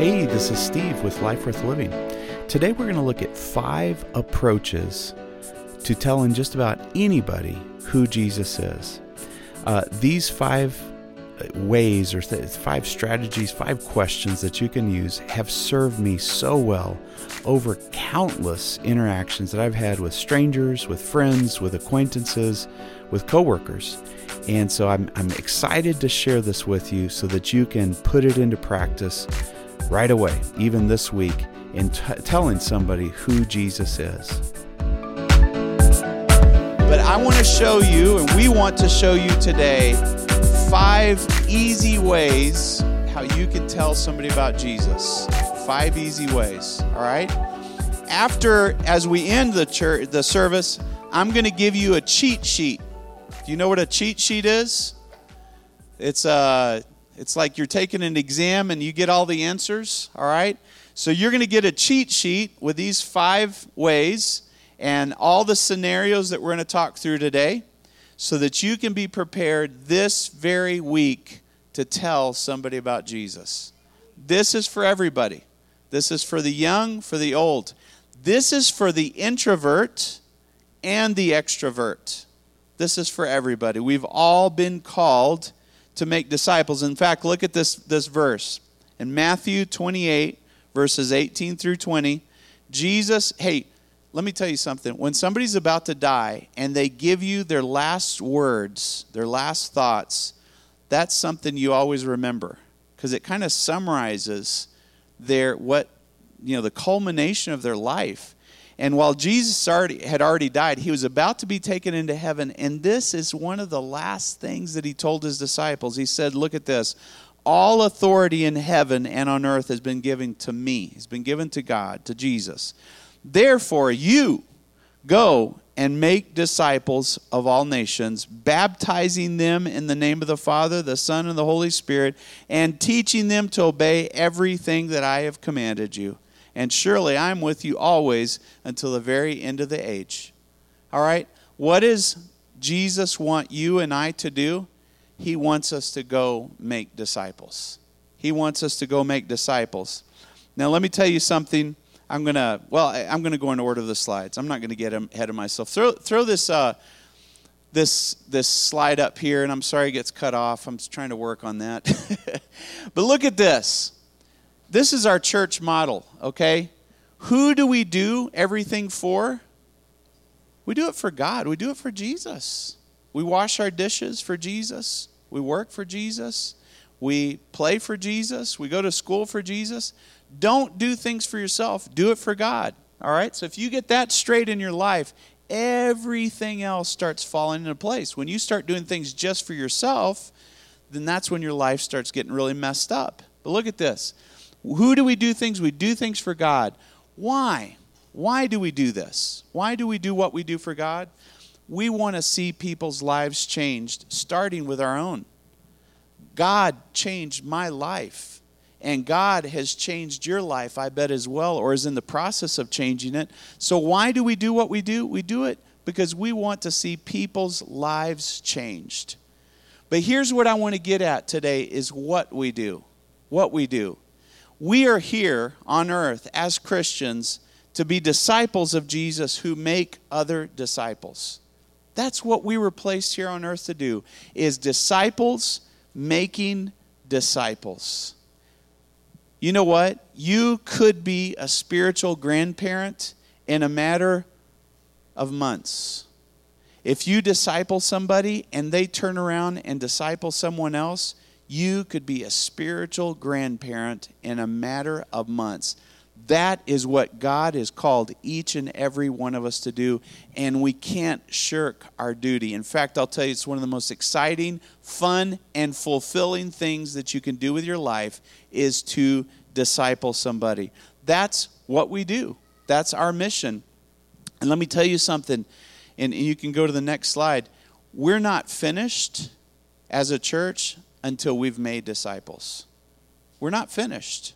Hey, this is Steve with Life Worth Living. Today we're going to look at five approaches to telling just about anybody who Jesus is. Uh, these five ways or th- five strategies, five questions that you can use have served me so well over countless interactions that I've had with strangers, with friends, with acquaintances, with coworkers. And so I'm, I'm excited to share this with you so that you can put it into practice right away, even this week, in t- telling somebody who Jesus is. But I want to show you, and we want to show you today, five easy ways how you can tell somebody about Jesus. Five easy ways, all right? After, as we end the church, the service, I'm going to give you a cheat sheet. Do you know what a cheat sheet is? It's uh, it's like you're taking an exam and you get all the answers, all right? So you're going to get a cheat sheet with these five ways and all the scenarios that we're going to talk through today so that you can be prepared this very week to tell somebody about Jesus. This is for everybody. This is for the young, for the old. This is for the introvert and the extrovert. This is for everybody. We've all been called to make disciples. In fact, look at this, this verse. In Matthew 28, verses 18 through 20, Jesus, hey, let me tell you something. When somebody's about to die and they give you their last words, their last thoughts, that's something you always remember because it kind of summarizes their what you know the culmination of their life. And while Jesus already, had already died, he was about to be taken into heaven. And this is one of the last things that he told his disciples. He said, Look at this. All authority in heaven and on earth has been given to me, It's been given to God, to Jesus. Therefore, you go and make disciples of all nations, baptizing them in the name of the Father, the Son, and the Holy Spirit, and teaching them to obey everything that I have commanded you. And surely I'm with you always until the very end of the age. All right? What does Jesus want you and I to do? He wants us to go make disciples. He wants us to go make disciples. Now, let me tell you something I'm gonna well, I'm gonna go in order of the slides. I'm not gonna get ahead of myself. Throw throw this uh, this this slide up here, and I'm sorry it gets cut off. I'm trying to work on that. but look at this. This is our church model. Okay, who do we do everything for? We do it for God. We do it for Jesus. We wash our dishes for Jesus. We work for Jesus. We play for Jesus. We go to school for Jesus. Don't do things for yourself, do it for God. All right? So if you get that straight in your life, everything else starts falling into place. When you start doing things just for yourself, then that's when your life starts getting really messed up. But look at this. Who do we do things? We do things for God. Why? Why do we do this? Why do we do what we do for God? We want to see people's lives changed, starting with our own. God changed my life and God has changed your life, I bet, as well, or is in the process of changing it. So, why do we do what we do? We do it because we want to see people's lives changed. But here's what I want to get at today is what we do. What we do. We are here on earth as Christians to be disciples of Jesus who make other disciples. That's what we were placed here on earth to do is disciples making disciples. You know what? You could be a spiritual grandparent in a matter of months. If you disciple somebody and they turn around and disciple someone else, you could be a spiritual grandparent in a matter of months. That is what God has called each and every one of us to do, and we can't shirk our duty. In fact, I'll tell you, it's one of the most exciting, fun, and fulfilling things that you can do with your life is to disciple somebody. That's what we do, that's our mission. And let me tell you something, and you can go to the next slide. We're not finished as a church until we've made disciples. We're not finished.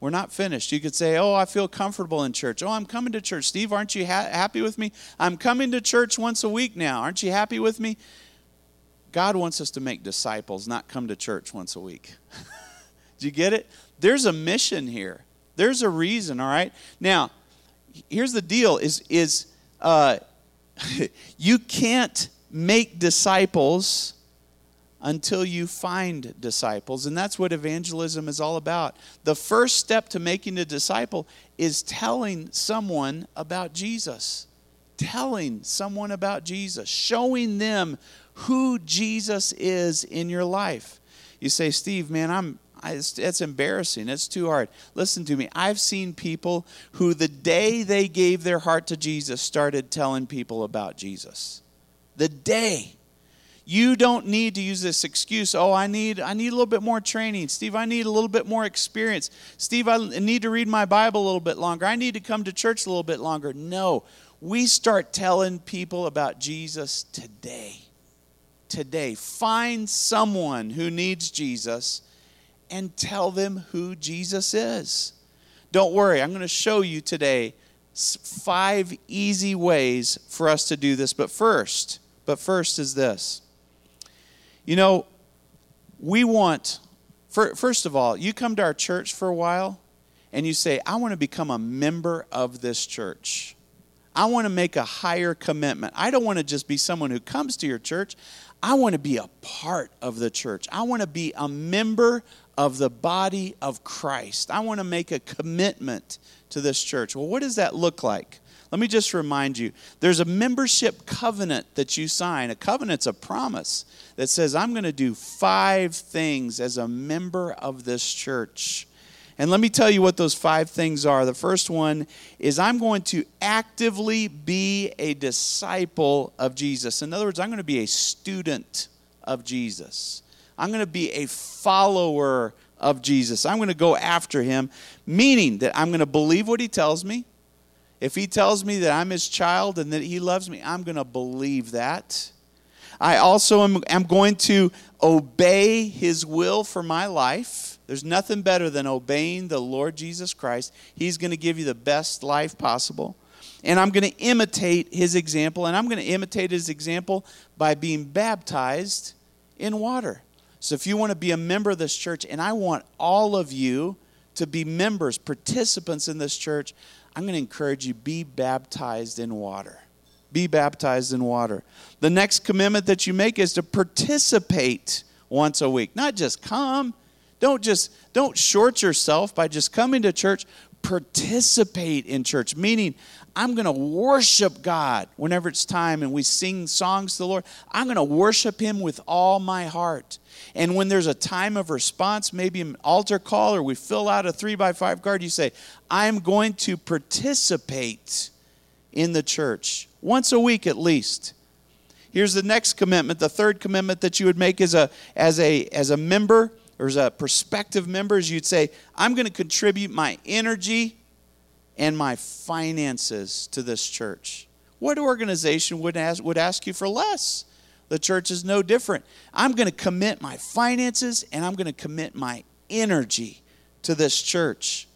We're not finished. You could say, Oh, I feel comfortable in church. Oh, I'm coming to church. Steve, aren't you ha- happy with me? I'm coming to church once a week now. Aren't you happy with me? God wants us to make disciples, not come to church once a week. Do you get it? There's a mission here. There's a reason, all right? Now, here's the deal is is uh, you can't make disciples until you find disciples. And that's what evangelism is all about. The first step to making a disciple is telling someone about Jesus. Telling someone about Jesus, showing them who Jesus is in your life. You say, Steve, man, I'm it's, it's, embarrassing. It's too hard. Listen to me. I've seen people who, the day they gave their heart to Jesus, started telling people about Jesus. The day. You don't need to use this excuse, oh, I need I need a little bit more training. Steve, I need a little bit more experience. Steve, I need to read my Bible a little bit longer. I need to come to church a little bit longer. No. We start telling people about Jesus today. Today. Find someone who needs Jesus and tell them who Jesus is. Don't worry, I'm going to show you today five easy ways for us to do this. But first, but first is this. You know, we want, first of all, you come to our church for a while and you say, I want to become a member of this church. I want to make a higher commitment. I don't want to just be someone who comes to your church. I want to be a part of the church. I want to be a member of the body of Christ. I want to make a commitment to this church. Well, what does that look like? Let me just remind you there's a membership covenant that you sign. A covenant's a promise that says, I'm going to do five things as a member of this church. And let me tell you what those five things are. The first one is I'm going to actively be a disciple of Jesus. In other words, I'm going to be a student of Jesus. I'm going to be a follower of Jesus. I'm going to go after him, meaning that I'm going to believe what he tells me. If he tells me that I'm his child and that he loves me, I'm going to believe that. I also am, am going to obey his will for my life. There's nothing better than obeying the Lord Jesus Christ. He's going to give you the best life possible. And I'm going to imitate his example, and I'm going to imitate his example by being baptized in water. So if you want to be a member of this church, and I want all of you to be members, participants in this church, I'm going to encourage you be baptized in water. Be baptized in water. The next commitment that you make is to participate once a week. Not just come. Don't just don't short yourself by just coming to church. Participate in church, meaning I'm going to worship God whenever it's time and we sing songs to the Lord. I'm going to worship Him with all my heart. And when there's a time of response, maybe an altar call or we fill out a three by five card, you say, I'm going to participate in the church once a week at least. Here's the next commitment. The third commitment that you would make as a, as a, as a member or as a prospective member is you'd say, I'm going to contribute my energy and my finances to this church. What organization would ask, would ask you for less? The church is no different. I'm going to commit my finances and I'm going to commit my energy to this church.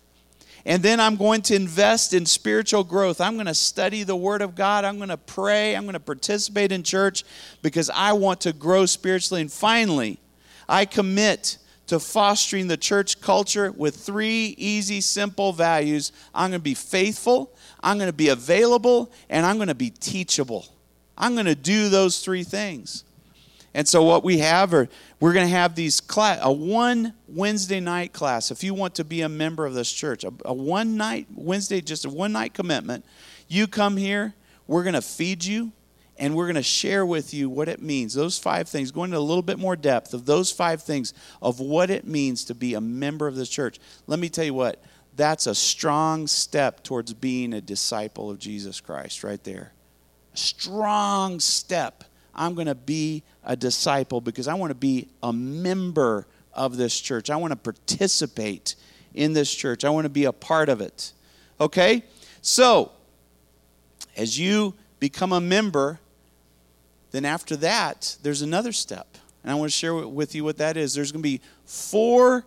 And then I'm going to invest in spiritual growth. I'm going to study the Word of God. I'm going to pray. I'm going to participate in church because I want to grow spiritually. And finally, I commit to fostering the church culture with three easy, simple values I'm going to be faithful, I'm going to be available, and I'm going to be teachable. I'm going to do those three things. And so what we have are we're going to have these class a one Wednesday night class. If you want to be a member of this church, a, a one night Wednesday, just a one night commitment. You come here, we're going to feed you, and we're going to share with you what it means. Those five things, going into a little bit more depth of those five things of what it means to be a member of this church. Let me tell you what, that's a strong step towards being a disciple of Jesus Christ right there strong step. I'm going to be a disciple because I want to be a member of this church. I want to participate in this church. I want to be a part of it. Okay? So, as you become a member, then after that, there's another step. And I want to share with you what that is. There's going to be four,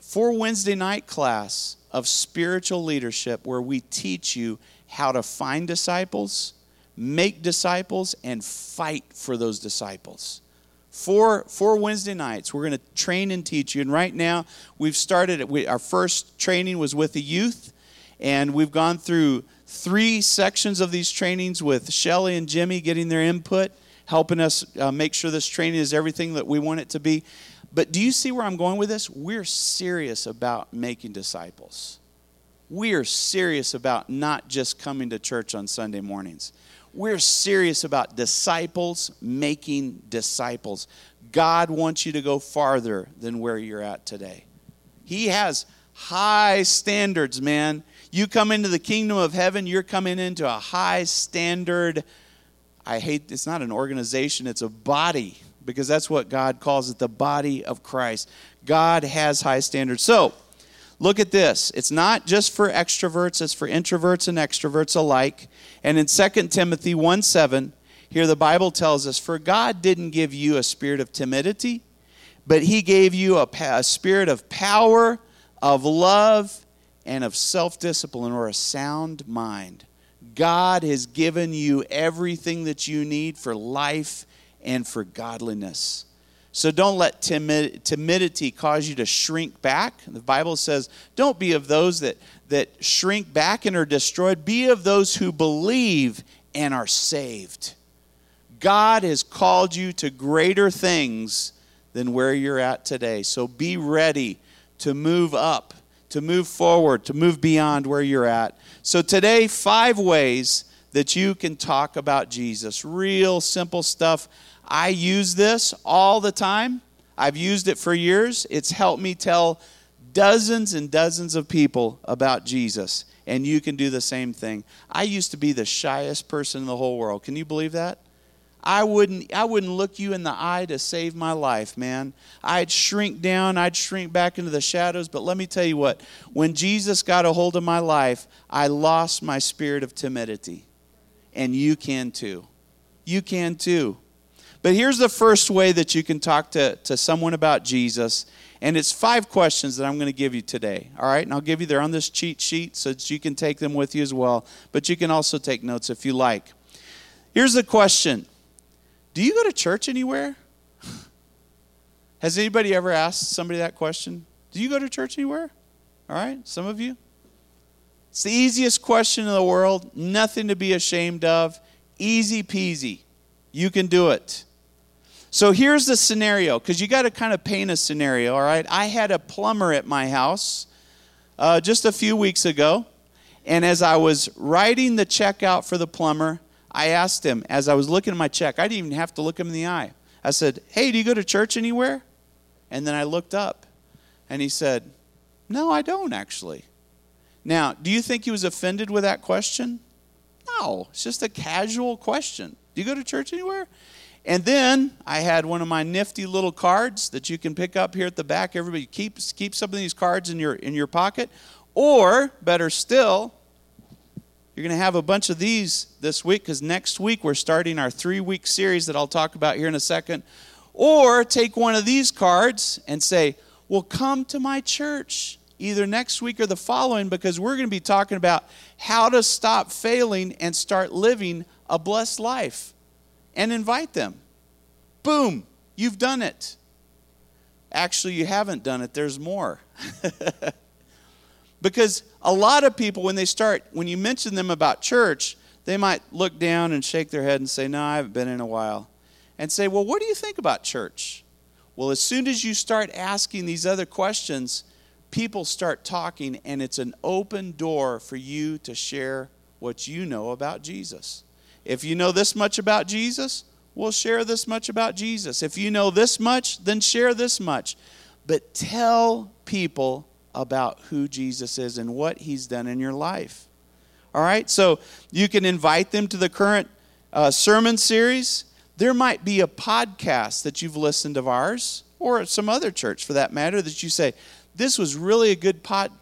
four Wednesday night class of spiritual leadership where we teach you how to find disciples make disciples and fight for those disciples. Four, four Wednesday nights. We're going to train and teach you. And right now, we've started, we, our first training was with the youth, and we've gone through three sections of these trainings with Shelly and Jimmy getting their input, helping us uh, make sure this training is everything that we want it to be. But do you see where I'm going with this? We're serious about making disciples. We are serious about not just coming to church on Sunday mornings. We're serious about disciples making disciples. God wants you to go farther than where you're at today. He has high standards, man. You come into the kingdom of heaven, you're coming into a high standard. I hate it's not an organization, it's a body because that's what God calls it the body of Christ. God has high standards. So, look at this. It's not just for extroverts, it's for introverts and extroverts alike. And in 2 Timothy 1 7, here the Bible tells us, For God didn't give you a spirit of timidity, but He gave you a, a spirit of power, of love, and of self discipline or a sound mind. God has given you everything that you need for life and for godliness. So don't let timid, timidity cause you to shrink back. The Bible says, don't be of those that, that shrink back and are destroyed. Be of those who believe and are saved. God has called you to greater things than where you're at today. So be ready to move up to move forward, to move beyond where you're at. So, today, five ways that you can talk about Jesus. Real simple stuff. I use this all the time. I've used it for years. It's helped me tell dozens and dozens of people about Jesus. And you can do the same thing. I used to be the shyest person in the whole world. Can you believe that? I wouldn't I wouldn't look you in the eye to save my life, man. I'd shrink down, I'd shrink back into the shadows, but let me tell you what, when Jesus got a hold of my life, I lost my spirit of timidity. And you can too. You can too. But here's the first way that you can talk to, to someone about Jesus. And it's five questions that I'm going to give you today. All right? And I'll give you, they're on this cheat sheet so that you can take them with you as well. But you can also take notes if you like. Here's the question do you go to church anywhere? Has anybody ever asked somebody that question? Do you go to church anywhere? All right, some of you. It's the easiest question in the world, nothing to be ashamed of. Easy peasy. You can do it. So here's the scenario, because you got to kind of paint a scenario, all right? I had a plumber at my house uh, just a few weeks ago, and as I was writing the check out for the plumber, I asked him as I was looking at my check, I didn't even have to look him in the eye. I said, Hey, do you go to church anywhere? And then I looked up and he said, No, I don't actually. Now, do you think he was offended with that question? No, it's just a casual question. Do you go to church anywhere? And then I had one of my nifty little cards that you can pick up here at the back. Everybody keeps keep some of these cards in your in your pocket. Or better still, you're going to have a bunch of these this week because next week we're starting our three week series that I'll talk about here in a second. Or take one of these cards and say, Well, come to my church either next week or the following because we're going to be talking about how to stop failing and start living a blessed life. And invite them. Boom, you've done it. Actually, you haven't done it, there's more. Because a lot of people, when they start, when you mention them about church, they might look down and shake their head and say, No, I haven't been in a while. And say, Well, what do you think about church? Well, as soon as you start asking these other questions, people start talking, and it's an open door for you to share what you know about Jesus. If you know this much about Jesus, we'll share this much about Jesus. If you know this much, then share this much. But tell people about who Jesus is and what he's done in your life. All right, so you can invite them to the current uh, sermon series. There might be a podcast that you've listened of ours, or some other church for that matter, that you say, This was really a good pod,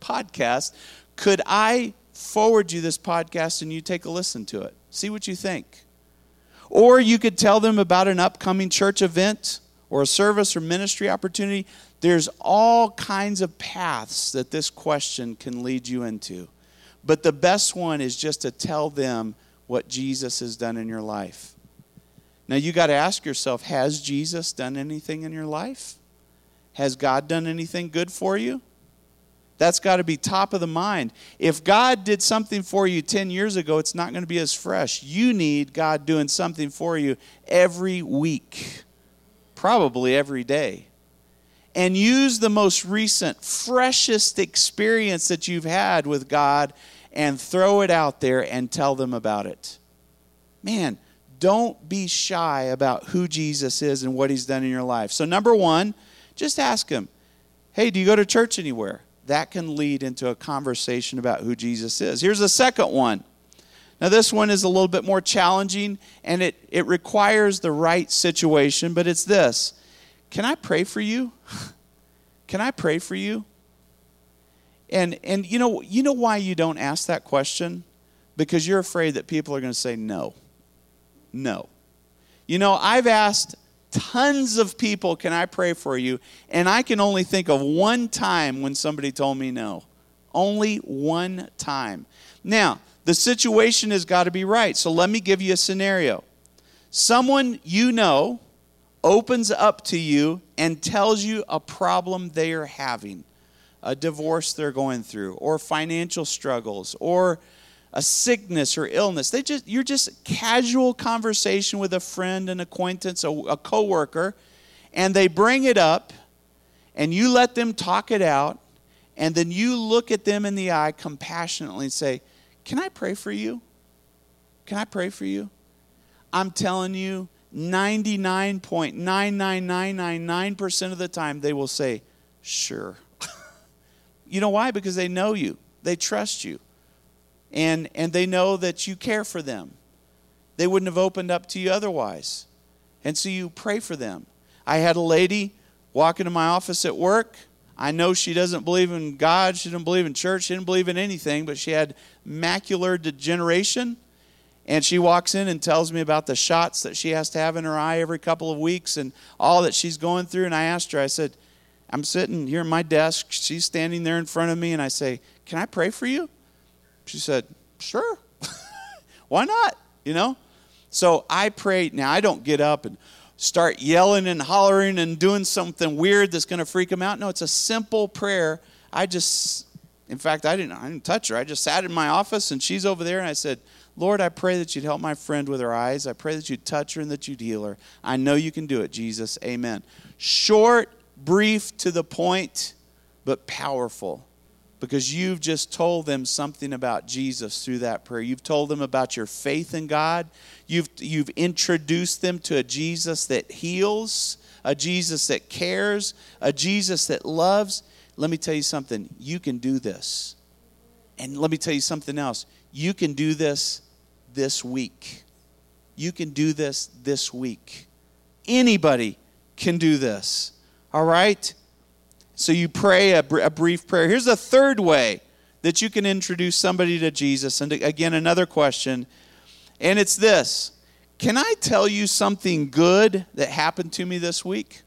podcast. Could I forward you this podcast and you take a listen to it? See what you think. Or you could tell them about an upcoming church event or a service or ministry opportunity there's all kinds of paths that this question can lead you into. But the best one is just to tell them what Jesus has done in your life. Now you got to ask yourself has Jesus done anything in your life? Has God done anything good for you? That's got to be top of the mind. If God did something for you 10 years ago, it's not going to be as fresh. You need God doing something for you every week, probably every day. And use the most recent, freshest experience that you've had with God and throw it out there and tell them about it. Man, don't be shy about who Jesus is and what he's done in your life. So, number one, just ask him, hey, do you go to church anywhere? That can lead into a conversation about who Jesus is. Here's the second one. Now, this one is a little bit more challenging and it, it requires the right situation, but it's this Can I pray for you? Can I pray for you? And, and you, know, you know why you don't ask that question? Because you're afraid that people are going to say no. No. You know, I've asked tons of people, Can I pray for you? And I can only think of one time when somebody told me no. Only one time. Now, the situation has got to be right. So let me give you a scenario. Someone you know opens up to you and tells you a problem they are having a divorce they're going through, or financial struggles, or a sickness or illness. They just you're just casual conversation with a friend, an acquaintance, a, a coworker, and they bring it up, and you let them talk it out, and then you look at them in the eye compassionately and say, "Can I pray for you? Can I pray for you?" I'm telling you, 99.99999% of the time they will say, "Sure." you know why? Because they know you. They trust you and, and they know that you care for them. They wouldn't have opened up to you otherwise. And so you pray for them. I had a lady walk into my office at work. I know she doesn't believe in God, she didn't believe in church, she didn't believe in anything, but she had macular degeneration. And she walks in and tells me about the shots that she has to have in her eye every couple of weeks and all that she's going through. And I asked her, I said, I'm sitting here at my desk. She's standing there in front of me, and I say, Can I pray for you? She said, Sure. Why not? You know? So I prayed. Now, I don't get up and start yelling and hollering and doing something weird that's going to freak them out. No, it's a simple prayer. I just, in fact, I didn't, I didn't touch her. I just sat in my office and she's over there and I said, Lord, I pray that you'd help my friend with her eyes. I pray that you'd touch her and that you'd heal her. I know you can do it, Jesus. Amen. Short, brief, to the point, but powerful because you've just told them something about Jesus through that prayer. You've told them about your faith in God. You've, you've introduced them to a Jesus that heals, a Jesus that cares, a Jesus that loves. Let me tell you something. You can do this. And let me tell you something else. You can do this this week. You can do this this week. Anybody can do this. All right? So you pray a, a brief prayer. Here's a third way that you can introduce somebody to Jesus. And again, another question, and it's this Can I tell you something good that happened to me this week?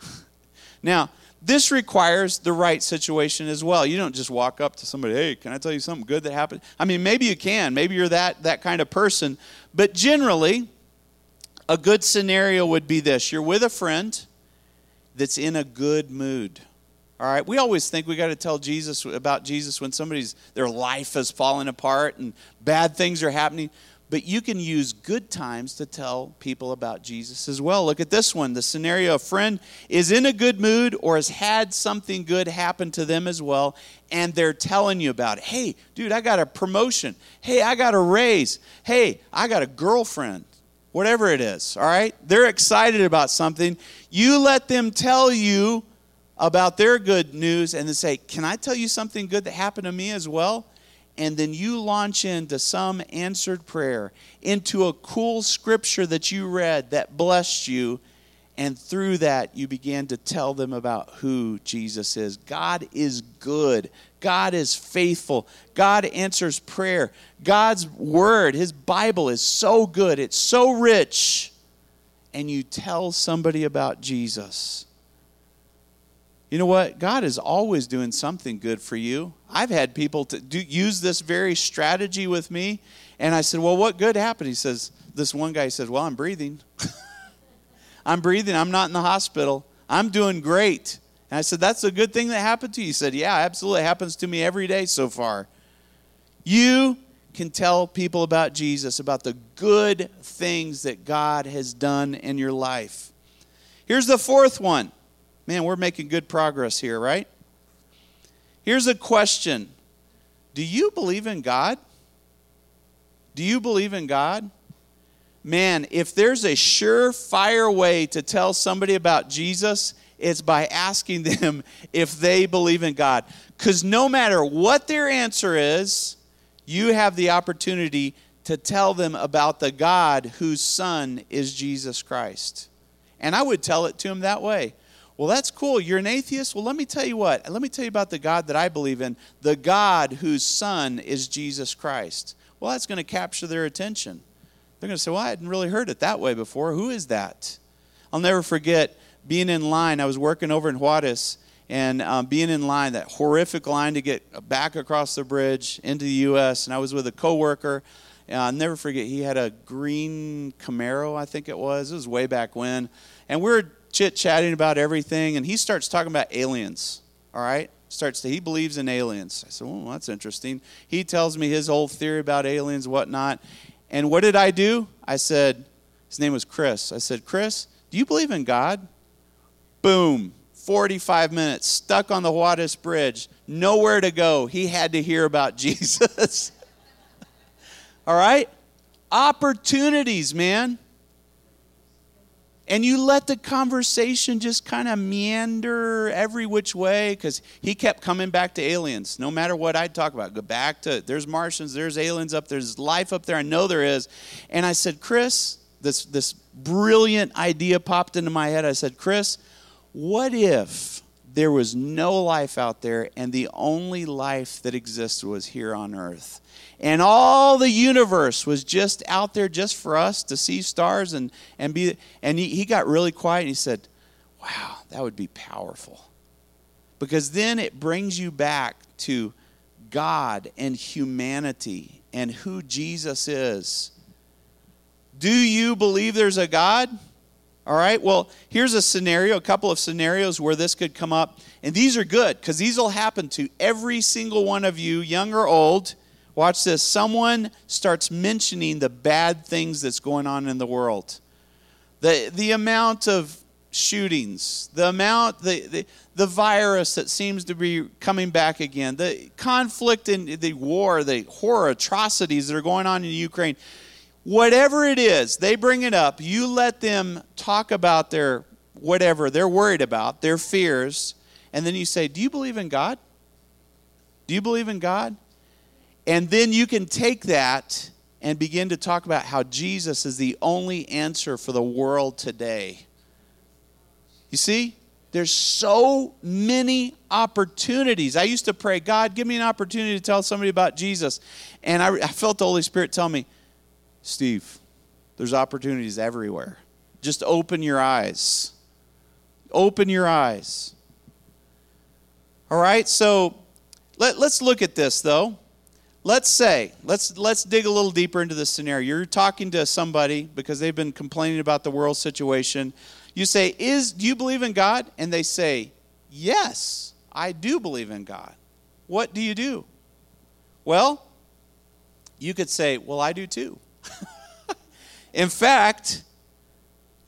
now, this requires the right situation as well. You don't just walk up to somebody, hey, can I tell you something good that happened? I mean, maybe you can. Maybe you're that, that kind of person. But generally, a good scenario would be this you're with a friend that's in a good mood. All right, we always think we got to tell Jesus about Jesus when somebody's their life has fallen apart and bad things are happening. But you can use good times to tell people about Jesus as well. Look at this one. The scenario a friend is in a good mood or has had something good happen to them as well, and they're telling you about it. Hey, dude, I got a promotion. Hey, I got a raise. Hey, I got a girlfriend. Whatever it is, all right? They're excited about something. You let them tell you about their good news and then say, Can I tell you something good that happened to me as well? And then you launch into some answered prayer, into a cool scripture that you read that blessed you. And through that, you began to tell them about who Jesus is. God is good. God is faithful. God answers prayer. God's word, His Bible, is so good. It's so rich. And you tell somebody about Jesus you know what? God is always doing something good for you. I've had people to do, use this very strategy with me, and I said, Well, what good happened? He says, this one guy says, Well, I'm breathing. I'm breathing. I'm not in the hospital. I'm doing great. And I said, That's a good thing that happened to you. He said, Yeah, absolutely. It happens to me every day so far. You can tell people about Jesus, about the good things that God has done in your life. Here's the fourth one. Man, we're making good progress here, right? Here's a question Do you believe in God? Do you believe in God? Man, if there's a surefire way to tell somebody about Jesus, it's by asking them if they believe in God. Because no matter what their answer is, you have the opportunity to tell them about the God whose Son is Jesus Christ. And I would tell it to them that way. Well, that's cool. You're an atheist? Well, let me tell you what. Let me tell you about the God that I believe in the God whose Son is Jesus Christ. Well, that's going to capture their attention. They're going to say, Well, I hadn't really heard it that way before. Who is that? I'll never forget being in line. I was working over in Juarez and um, being in line, that horrific line to get back across the bridge into the U.S. And I was with a coworker. And I'll never forget, he had a green Camaro, I think it was. It was way back when. And we are chit chatting about everything. And he starts talking about aliens, all right? Starts to, he believes in aliens. I said, well, that's interesting. He tells me his whole theory about aliens, whatnot. And what did I do? I said, his name was Chris. I said, Chris, do you believe in God? Boom 45 minutes, stuck on the Juarez Bridge, nowhere to go. He had to hear about Jesus. All right? Opportunities, man. And you let the conversation just kind of meander every which way because he kept coming back to aliens. No matter what I'd talk about, go back to there's Martians, there's aliens up, there's life up there. I know there is. And I said, Chris, this, this brilliant idea popped into my head. I said, Chris, what if there was no life out there and the only life that existed was here on earth? And all the universe was just out there just for us to see stars and, and be. And he, he got really quiet and he said, Wow, that would be powerful. Because then it brings you back to God and humanity and who Jesus is. Do you believe there's a God? All right, well, here's a scenario, a couple of scenarios where this could come up. And these are good because these will happen to every single one of you, young or old. Watch this. Someone starts mentioning the bad things that's going on in the world. The, the amount of shootings, the amount, the, the, the virus that seems to be coming back again, the conflict and the war, the horror atrocities that are going on in Ukraine whatever it is, they bring it up. You let them talk about their whatever they're worried about, their fears, and then you say, Do you believe in God? Do you believe in God? And then you can take that and begin to talk about how Jesus is the only answer for the world today. You see? There's so many opportunities. I used to pray, God, give me an opportunity to tell somebody about Jesus. And I, I felt the Holy Spirit tell me, Steve, there's opportunities everywhere. Just open your eyes. Open your eyes. All right, so let, let's look at this though. Let's say, let's let's dig a little deeper into this scenario. You're talking to somebody because they've been complaining about the world situation. You say, "Is do you believe in God?" And they say, "Yes, I do believe in God." What do you do? Well, you could say, "Well, I do too." In fact,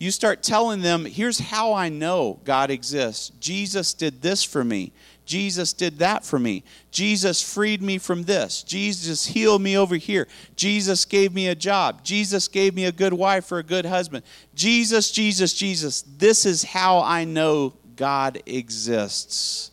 you start telling them, here's how I know God exists. Jesus did this for me. Jesus did that for me. Jesus freed me from this. Jesus healed me over here. Jesus gave me a job. Jesus gave me a good wife or a good husband. Jesus, Jesus, Jesus. This is how I know God exists.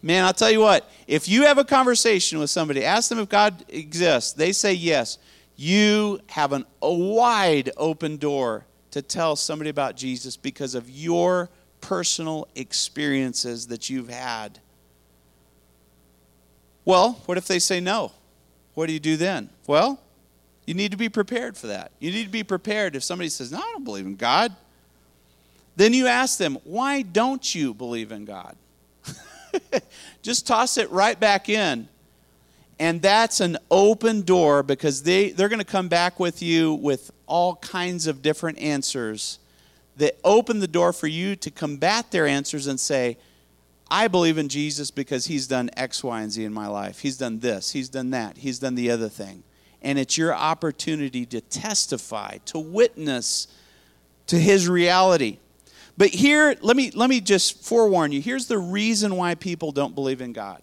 Man, I'll tell you what, if you have a conversation with somebody, ask them if God exists, they say yes you have an, a wide open door to tell somebody about Jesus because of your personal experiences that you've had. Well, what if they say no? What do you do then? Well, you need to be prepared for that. You need to be prepared if somebody says, No, I don't believe in God. Then you ask them, Why don't you believe in God? Just toss it right back in And that's an open door because they, they're going to come back with you with all kinds of different answers that open the door for you to combat their answers and say, I believe in Jesus because he's done X, Y, and Z in my life. He's done this, he's done that, he's done the other thing. And it's your opportunity to testify, to witness to his reality. But here, let me, let me just forewarn you here's the reason why people don't believe in God.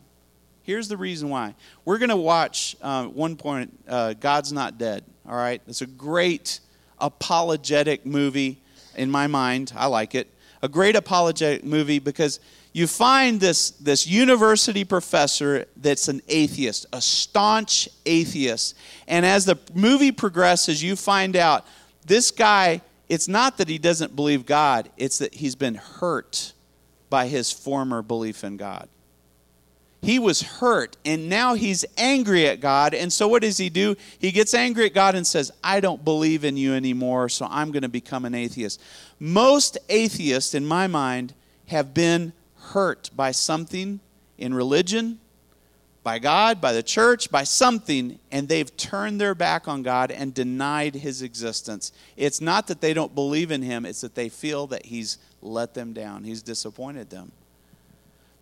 Here's the reason why. We're going to watch uh, one point, uh, God's Not Dead. All right? It's a great apologetic movie in my mind. I like it. A great apologetic movie because you find this, this university professor that's an atheist, a staunch atheist. And as the movie progresses, you find out this guy, it's not that he doesn't believe God, it's that he's been hurt by his former belief in God. He was hurt and now he's angry at God. And so what does he do? He gets angry at God and says, I don't believe in you anymore, so I'm going to become an atheist. Most atheists, in my mind, have been hurt by something in religion, by God, by the church, by something, and they've turned their back on God and denied his existence. It's not that they don't believe in him, it's that they feel that he's let them down, he's disappointed them.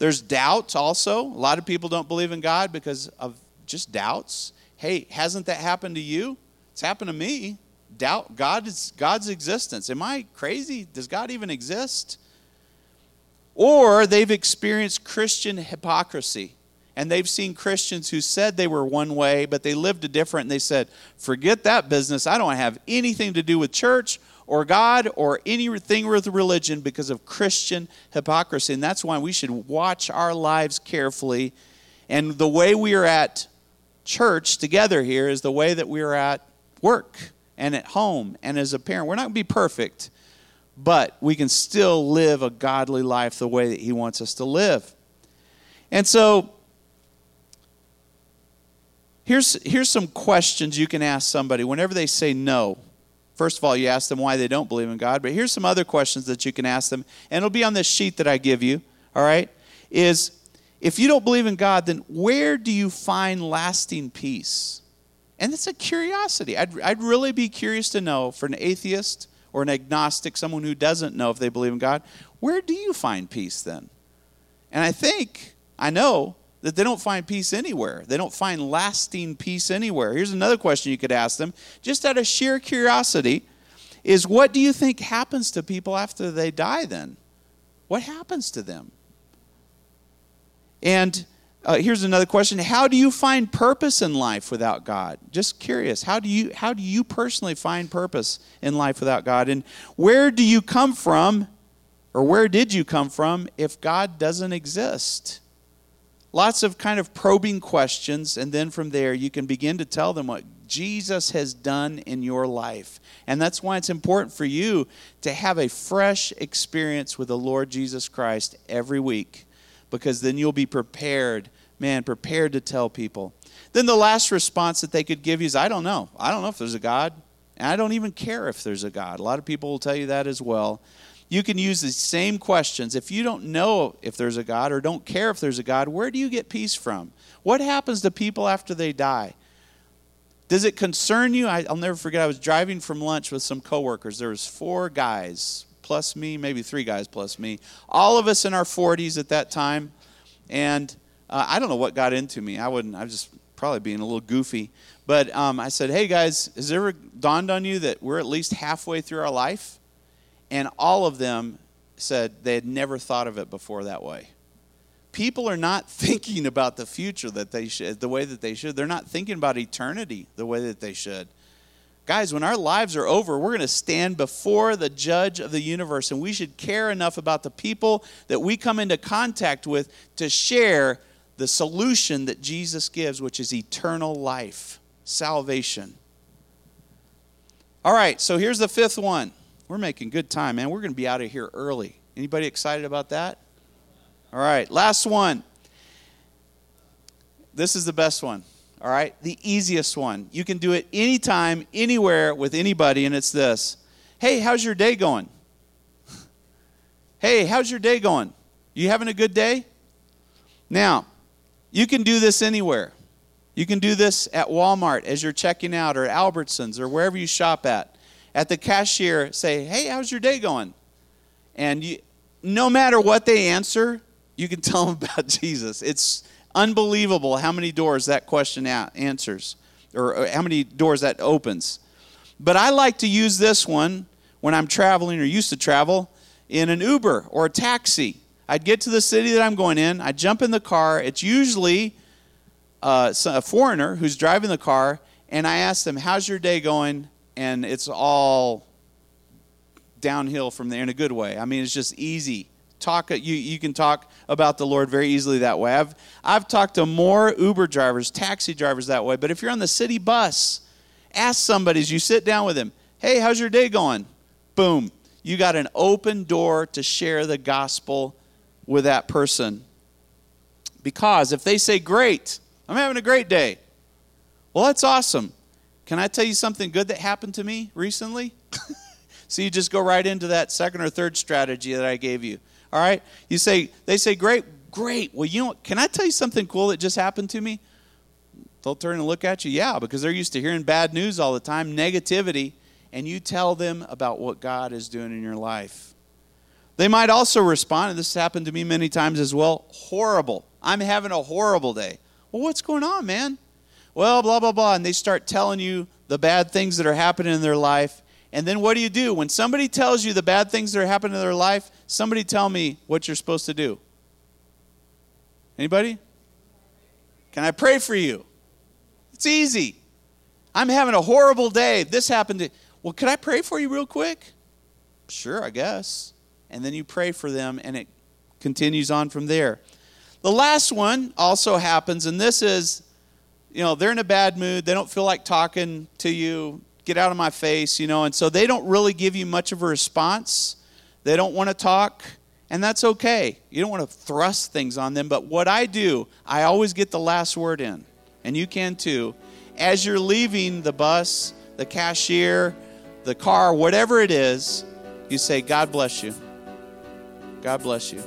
There's doubts also. A lot of people don't believe in God because of just doubts. Hey, hasn't that happened to you? It's happened to me. Doubt God's God's existence. Am I crazy? Does God even exist? Or they've experienced Christian hypocrisy and they've seen Christians who said they were one way, but they lived a different, and they said, Forget that business. I don't have anything to do with church or God or anything with religion because of Christian hypocrisy. And that's why we should watch our lives carefully. And the way we are at church together here is the way that we are at work and at home and as a parent. We're not going to be perfect, but we can still live a godly life the way that He wants us to live. And so, here's, here's some questions you can ask somebody whenever they say no. First of all, you ask them why they don't believe in God, but here's some other questions that you can ask them, and it'll be on this sheet that I give you, all right? Is if you don't believe in God, then where do you find lasting peace? And it's a curiosity. I'd, I'd really be curious to know for an atheist or an agnostic, someone who doesn't know if they believe in God, where do you find peace then? And I think, I know, that they don't find peace anywhere. They don't find lasting peace anywhere. Here's another question you could ask them, just out of sheer curiosity, is what do you think happens to people after they die then? What happens to them? And uh, here's another question how do you find purpose in life without god just curious how do you how do you personally find purpose in life without god and where do you come from or where did you come from if god doesn't exist lots of kind of probing questions, and then from there you can begin to tell them what Jesus has done in your life. And that's why it's important for you to have a fresh experience with the Lord Jesus Christ every week, because then you'll be prepared, man, prepared to tell people. Then the last response that they could give you is I don't know. I don't know if there's a God. And I don't even care if there's a God. A lot of people will tell you that as well you can use the same questions. If you don't know if there's a God or don't care if there's a God, where do you get peace from? What happens to people after they die? Does it concern you? I, will never forget. I was driving from lunch with some coworkers. There was four guys plus me, maybe three guys plus me. All of us in our 40s at that time, and uh, I don't know what got into me. I wouldn't. I was just probably being a little goofy. But um, I said, "Hey guys, has it ever dawned on you that we're at least halfway through our life?" And all of them said they had never thought of it before that way. People are not thinking about the future that they should, the way that they should. They're not thinking about eternity the way that they should. Guys, when our lives are over, we're going to stand before the judge of the universe, and we should care enough about the people that we come into contact with to share the solution that Jesus gives, which is eternal life, salvation. All right, so here's the fifth one. We're making good time, man. We're going to be out of here early. Anybody excited about that? All right, last one. This is the best one. All right, the easiest one. You can do it anytime, anywhere, with anybody, and it's this Hey, how's your day going? hey, how's your day going? You having a good day? Now, you can do this anywhere. You You can do this at Walmart as you're checking out, or Albertsons, or wherever you shop at. At the cashier, say, Hey, how's your day going? And you, no matter what they answer, you can tell them about Jesus. It's unbelievable how many doors that question answers, or how many doors that opens. But I like to use this one when I'm traveling or used to travel in an Uber or a taxi. I'd get to the city that I'm going in, I'd jump in the car. It's usually uh, a foreigner who's driving the car, and I ask them, How's your day going? And it's all downhill from there in a good way. I mean, it's just easy. Talk you you can talk about the Lord very easily that way. I've I've talked to more Uber drivers, taxi drivers that way. But if you're on the city bus, ask somebody as you sit down with them, "Hey, how's your day going?" Boom, you got an open door to share the gospel with that person. Because if they say, "Great, I'm having a great day," well, that's awesome. Can I tell you something good that happened to me recently? So you just go right into that second or third strategy that I gave you. All right? You say, they say, great, great. Well, you know, can I tell you something cool that just happened to me? They'll turn and look at you, yeah, because they're used to hearing bad news all the time, negativity, and you tell them about what God is doing in your life. They might also respond, and this has happened to me many times as well horrible. I'm having a horrible day. Well, what's going on, man? Well, blah, blah, blah. And they start telling you the bad things that are happening in their life, and then what do you do? When somebody tells you the bad things that are happening in their life, somebody tell me what you're supposed to do. Anybody? Can I pray for you? It's easy. I'm having a horrible day. This happened to Well, could I pray for you real quick? Sure, I guess. And then you pray for them and it continues on from there. The last one also happens and this is you know, they're in a bad mood. They don't feel like talking to you get out of my face, you know. And so they don't really give you much of a response. They don't want to talk, and that's okay. You don't want to thrust things on them. But what I do, I always get the last word in, and you can too. As you're leaving the bus, the cashier, the car, whatever it is, you say, God bless you. God bless you.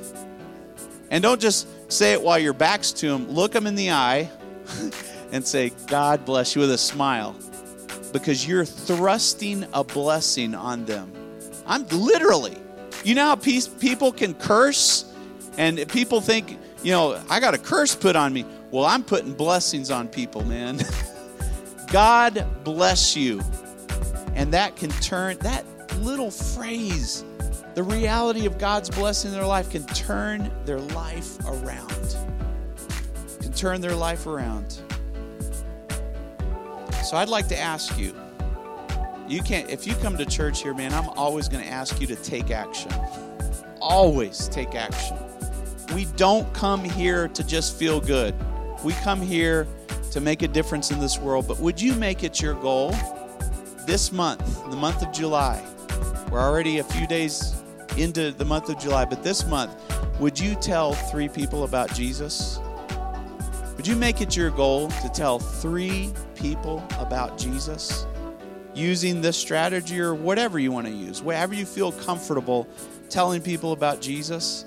And don't just say it while your back's to them. Look them in the eye and say, God bless you with a smile because you're thrusting a blessing on them. I'm literally. You know how people can curse and people think, you know, I got a curse put on me. Well, I'm putting blessings on people, man. God bless you. And that can turn, that little phrase, the reality of God's blessing in their life can turn their life around. Can turn their life around. So I'd like to ask you, you can't if you come to church here, man, I'm always going to ask you to take action. Always take action. We don't come here to just feel good. We come here to make a difference in this world, but would you make it your goal this month, the month of July? We're already a few days into the month of July, but this month, would you tell 3 people about Jesus? Would you make it your goal to tell three people about Jesus using this strategy or whatever you want to use, wherever you feel comfortable telling people about Jesus?